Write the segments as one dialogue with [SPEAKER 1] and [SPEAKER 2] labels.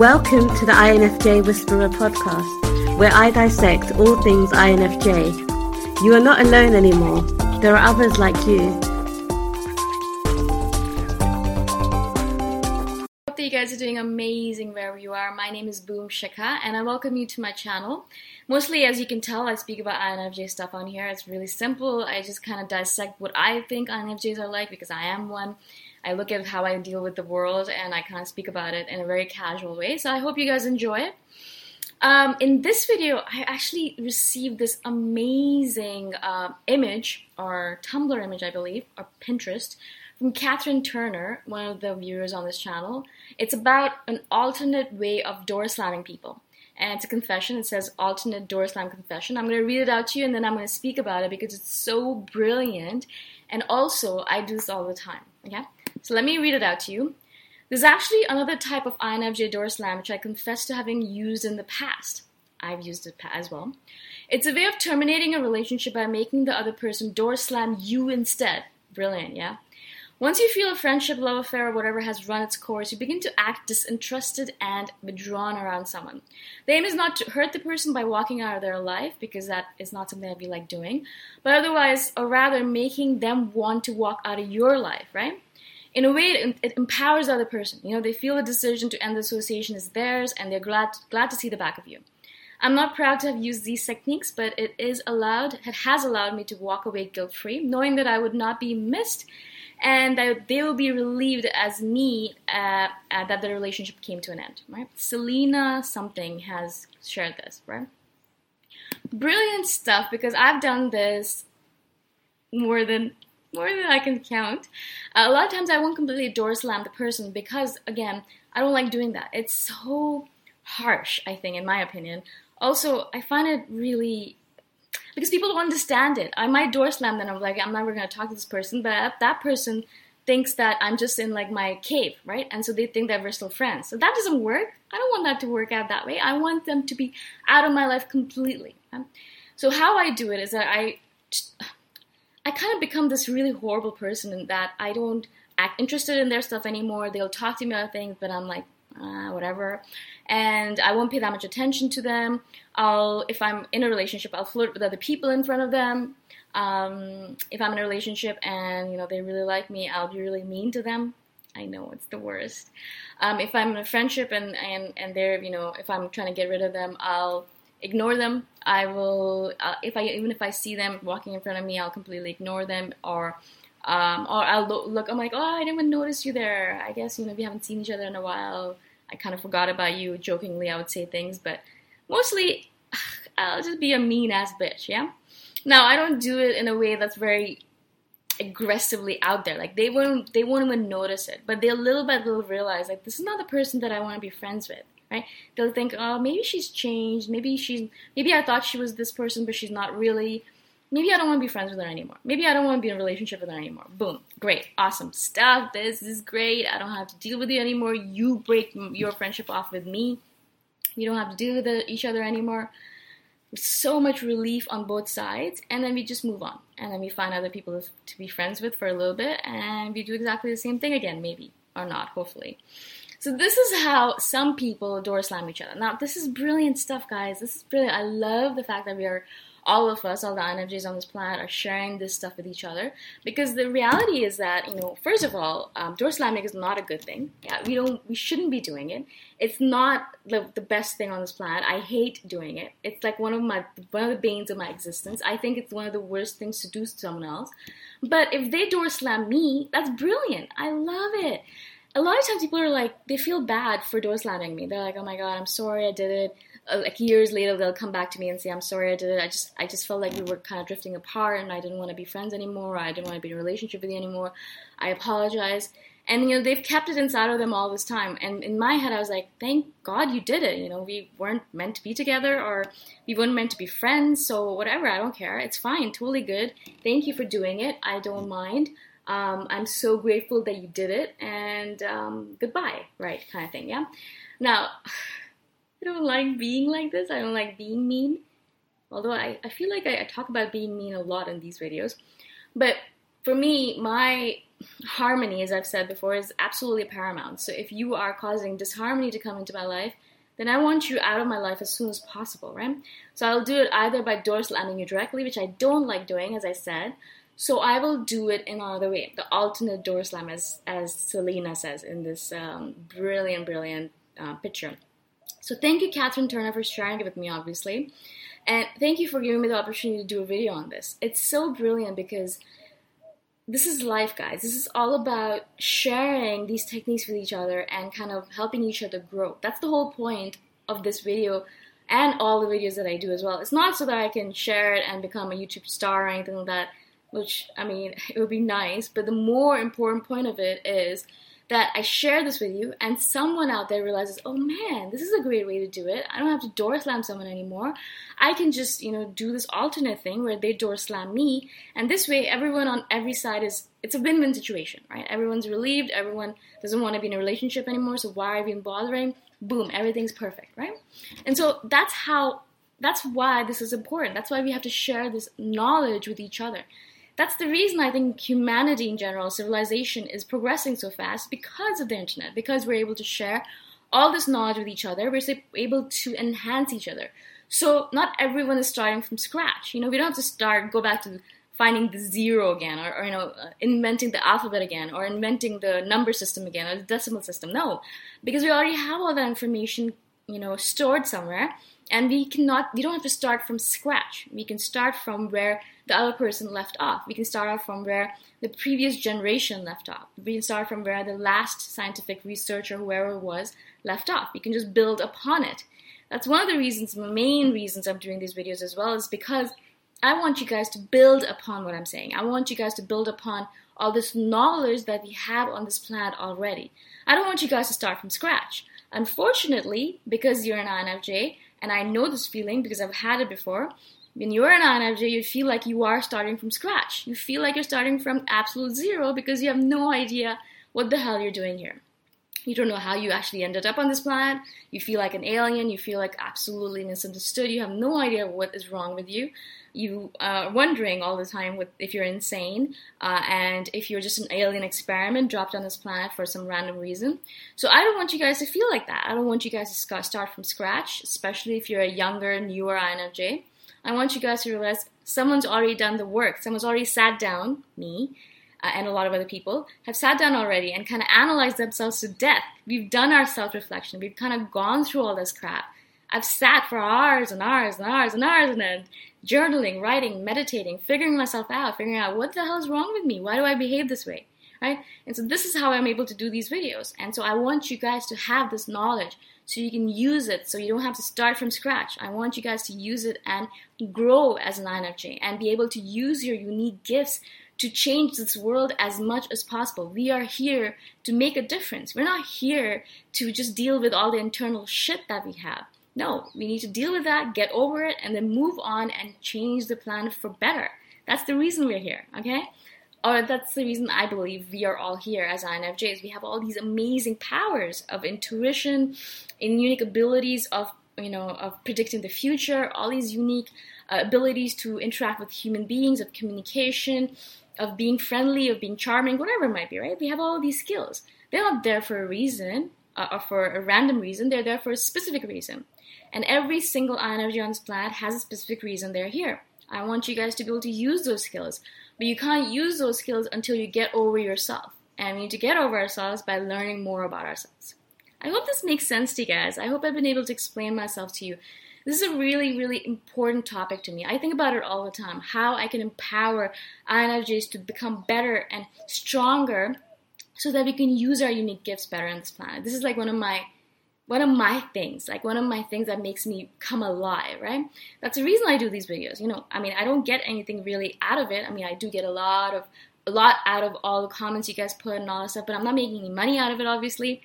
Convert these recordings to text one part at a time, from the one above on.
[SPEAKER 1] Welcome to the INFJ Whisperer podcast, where I dissect all things INFJ. You are not alone anymore, there are others like you.
[SPEAKER 2] You guys are doing amazing wherever you are. My name is Boom Shikha, and I welcome you to my channel. Mostly, as you can tell, I speak about INFJ stuff on here. It's really simple. I just kind of dissect what I think INFJs are like because I am one. I look at how I deal with the world and I kind of speak about it in a very casual way. So I hope you guys enjoy it. Um, in this video, I actually received this amazing uh, image, or Tumblr image, I believe, or Pinterest, from Catherine Turner, one of the viewers on this channel. It's about an alternate way of door slamming people. And it's a confession. It says alternate door slam confession. I'm going to read it out to you and then I'm going to speak about it because it's so brilliant. And also, I do this all the time. Okay? So let me read it out to you. There's actually another type of INFJ door slam which I confess to having used in the past. I've used it as well. It's a way of terminating a relationship by making the other person door slam you instead. Brilliant, yeah? Once you feel a friendship, love affair, or whatever has run its course, you begin to act disinterested and withdrawn around someone. The aim is not to hurt the person by walking out of their life, because that is not something that we like doing, but otherwise, or rather, making them want to walk out of your life, right? in a way it, it, empowers the other person you know they feel the decision to end the association is theirs and they're glad glad to see the back of you i'm not proud to have used these techniques but it is allowed it has allowed me to walk away guilt free knowing that i would not be missed and that they will be relieved as me uh, uh, that the relationship came to an end right selena something has shared this right brilliant stuff because i've done this more than more than I can count. Uh, a lot of times I won't completely door slam the person because, again, I don't like doing that. It's so harsh, I think, in my opinion. Also, I find it really because people don't understand it. I might door slam them. I'm like, I'm never going to talk to this person, but that person thinks that I'm just in like my cave, right? And so they think that we're still friends. So that doesn't work. I don't want that to work out that way. I want them to be out of my life completely. Um, so how I do it is that I I kind of become this really horrible person in that I don't act interested in their stuff anymore. They'll talk to me about things, but I'm like, ah, whatever. And I won't pay that much attention to them. I'll, if I'm in a relationship, I'll flirt with other people in front of them. Um, if I'm in a relationship and you know they really like me, I'll be really mean to them. I know it's the worst. Um, if I'm in a friendship and and and they're you know if I'm trying to get rid of them, I'll ignore them. I will, uh, if I even if I see them walking in front of me, I'll completely ignore them, or um, or I'll lo- look. I'm like, oh, I didn't even notice you there. I guess you know we haven't seen each other in a while. I kind of forgot about you. Jokingly, I would say things, but mostly I'll just be a mean ass bitch. Yeah. Now I don't do it in a way that's very aggressively out there. Like they won't they won't even notice it, but they little by little realize like this is not the person that I want to be friends with right? They'll think, oh, maybe she's changed. Maybe she's, maybe I thought she was this person, but she's not really. Maybe I don't want to be friends with her anymore. Maybe I don't want to be in a relationship with her anymore. Boom, great, awesome, stuff. This is great. I don't have to deal with you anymore. You break your friendship off with me. We don't have to deal with each other anymore. So much relief on both sides, and then we just move on. And then we find other people to be friends with for a little bit, and we do exactly the same thing again, maybe, or not, hopefully. So this is how some people door slam each other. Now, this is brilliant stuff, guys. This is brilliant. I love the fact that we are all of us, all the INFJs on this planet, are sharing this stuff with each other. Because the reality is that, you know, first of all, um, door slamming is not a good thing. Yeah, we don't, we shouldn't be doing it. It's not the, the best thing on this planet. I hate doing it. It's like one of my, one of the banes of my existence. I think it's one of the worst things to do to someone else. But if they door slam me, that's brilliant. I love it a lot of times people are like they feel bad for door slamming me they're like oh my god i'm sorry i did it uh, like years later they'll come back to me and say i'm sorry i did it i just i just felt like we were kind of drifting apart and i didn't want to be friends anymore i didn't want to be in a relationship with you anymore. I apologize. And you know they've kept it inside of them all this time. And in my head i was like thank god you did it. You know we weren't meant to be together or we weren't meant to be friends so whatever i don't care. It's fine. Totally good. Thank you for doing it. I don't mind. Um, i'm so grateful that you did it and um, goodbye. Right kind of thing yeah? Now don't like being like this. I don't like being mean. Although I, I feel like I, I talk about being mean a lot in these videos. But for me, my harmony, as I've said before, is absolutely paramount. So if you are causing disharmony to come into my life, then I want you out of my life as soon as possible, right? So I'll do it either by door slamming you directly, which I don't like doing, as I said. So I will do it in another way, the alternate door slam, as as Selena says in this um, brilliant, brilliant uh, picture. So thank you, Catherine Turner, for sharing it with me, obviously. And thank you for giving me the opportunity to do a video on this. It's so brilliant because this is life, guys. This is all about sharing these techniques with each other and kind of helping each other grow. That's the whole point of this video and all the videos that I do as well. It's not so that I can share it and become a YouTube star or anything like that, which, I mean, it would be nice, but the more important point of it is that I share this with you and someone out there realizes, oh man, this is a great way to do it. I don't have to door slam someone anymore. I can just, you know, do this alternate thing where they door slam me. And this way, everyone on every side is, it's a win win situation, right? Everyone's relieved. Everyone doesn't want to be in a relationship anymore. So why are we bothering? Boom, everything's perfect, right? And so that's how, that's why this is important. That's why we have to share this knowledge with each other. That's the reason I think humanity in general, civilization, is progressing so fast because of the internet, because we're able to share all this knowledge with each other, we're able to enhance each other. So not everyone is starting from scratch. You know, we don't have to start, go back to finding the zero again, or, or you know, uh, inventing the alphabet again, or inventing the number system again, or the decimal system. No, because we already have all that information, you know, stored somewhere, and we cannot. We don't have to start from scratch. We can start from where the other person left off. We can start off from where the previous generation left off. We can start from where the last scientific researcher, whoever it was, left off. We can just build upon it. That's one of the reasons, main reasons I'm doing these videos as well, is because I want you guys to build upon what I'm saying. I want you guys to build upon all this knowledge that we have on this planet already. I don't want you guys to start from scratch. Unfortunately, because you're an INFJ, and I know this feeling because I've had it before, when you're an INFJ, you feel like you are starting from scratch. You feel like you're starting from absolute zero because you have no idea what the hell you're doing here. You don't know how you actually ended up on this planet. You feel like an alien. You feel like absolutely misunderstood. You have no idea what is wrong with you. You are wondering all the time if you're insane uh, and if you're just an alien experiment dropped on this planet for some random reason. So I don't want you guys to feel like that. I don't want you guys to start from scratch, especially if you're a younger, newer INFJ. I want you guys to realize someone's already done the work. Someone's already sat down, me, uh, and a lot of other people have sat down already and kind of analyzed themselves to death. We've done our self reflection. We've kind of gone through all this crap. I've sat for hours and hours and hours and hours and then journaling, writing, meditating, figuring myself out, figuring out what the hell is wrong with me? Why do I behave this way? Right? And so this is how I'm able to do these videos. And so I want you guys to have this knowledge so you can use it so you don't have to start from scratch. I want you guys to use it and grow as an INFJ and be able to use your unique gifts to change this world as much as possible. We are here to make a difference. We're not here to just deal with all the internal shit that we have. No, we need to deal with that, get over it, and then move on and change the planet for better. That's the reason we're here, okay? Or that's the reason I believe we are all here as INFJs. We have all these amazing powers of intuition, and unique abilities of you know of predicting the future, all these unique uh, abilities to interact with human beings, of communication, of being friendly, of being charming, whatever it might be, right? We have all these skills. They're not there for a reason uh, or for a random reason. They're there for a specific reason. And every single energy on this planet has a specific reason they're here. I want you guys to be able to use those skills. But you can't use those skills until you get over yourself. And we need to get over ourselves by learning more about ourselves. I hope this makes sense to you guys. I hope I've been able to explain myself to you. This is a really, really important topic to me. I think about it all the time how I can empower INFJs to become better and stronger so that we can use our unique gifts better on this planet. This is like one of my one of my things, like one of my things that makes me come alive, right? That's the reason I do these videos. You know, I mean, I don't get anything really out of it. I mean, I do get a lot of a lot out of all the comments you guys put and all that stuff, but I'm not making any money out of it, obviously.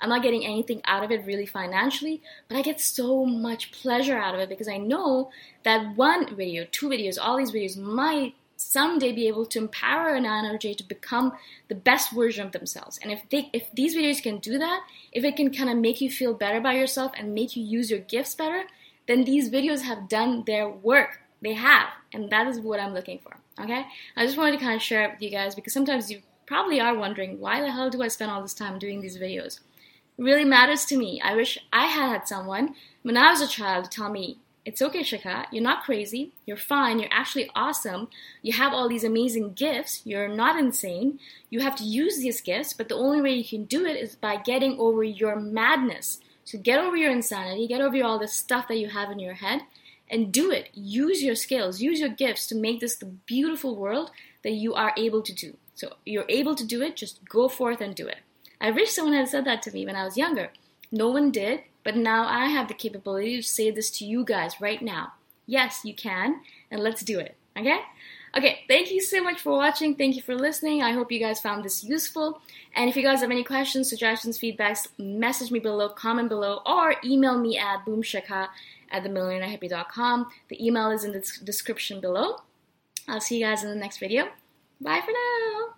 [SPEAKER 2] I'm not getting anything out of it really financially, but I get so much pleasure out of it because I know that one video, two videos, all these videos might someday be able to empower an INFJ to become the best version of themselves. And if they if these videos can do that, if it can kind of make you feel better about yourself and make you use your gifts better, then these videos have done their work. They have, and that is what I'm looking for. Okay? I just wanted to kind of share it with you guys because sometimes you probably are wondering why the hell do I spend all this time doing these videos? Really matters to me. I wish I had had someone when I was a child tell me it's okay, Shikha. You're not crazy. You're fine. You're actually awesome. You have all these amazing gifts. You're not insane. You have to use these gifts, but the only way you can do it is by getting over your madness. So get over your insanity, get over all the stuff that you have in your head, and do it. Use your skills, use your gifts to make this the beautiful world that you are able to do. So you're able to do it, just go forth and do it. I wish someone had said that to me when I was younger. No one did, but now I have the capability to say this to you guys right now. Yes, you can, and let's do it. Okay? Okay, thank you so much for watching. Thank you for listening. I hope you guys found this useful. And if you guys have any questions, suggestions, feedbacks, message me below, comment below, or email me at boomshikha at themillionairehippie.com. The email is in the description below. I'll see you guys in the next video. Bye for
[SPEAKER 1] now.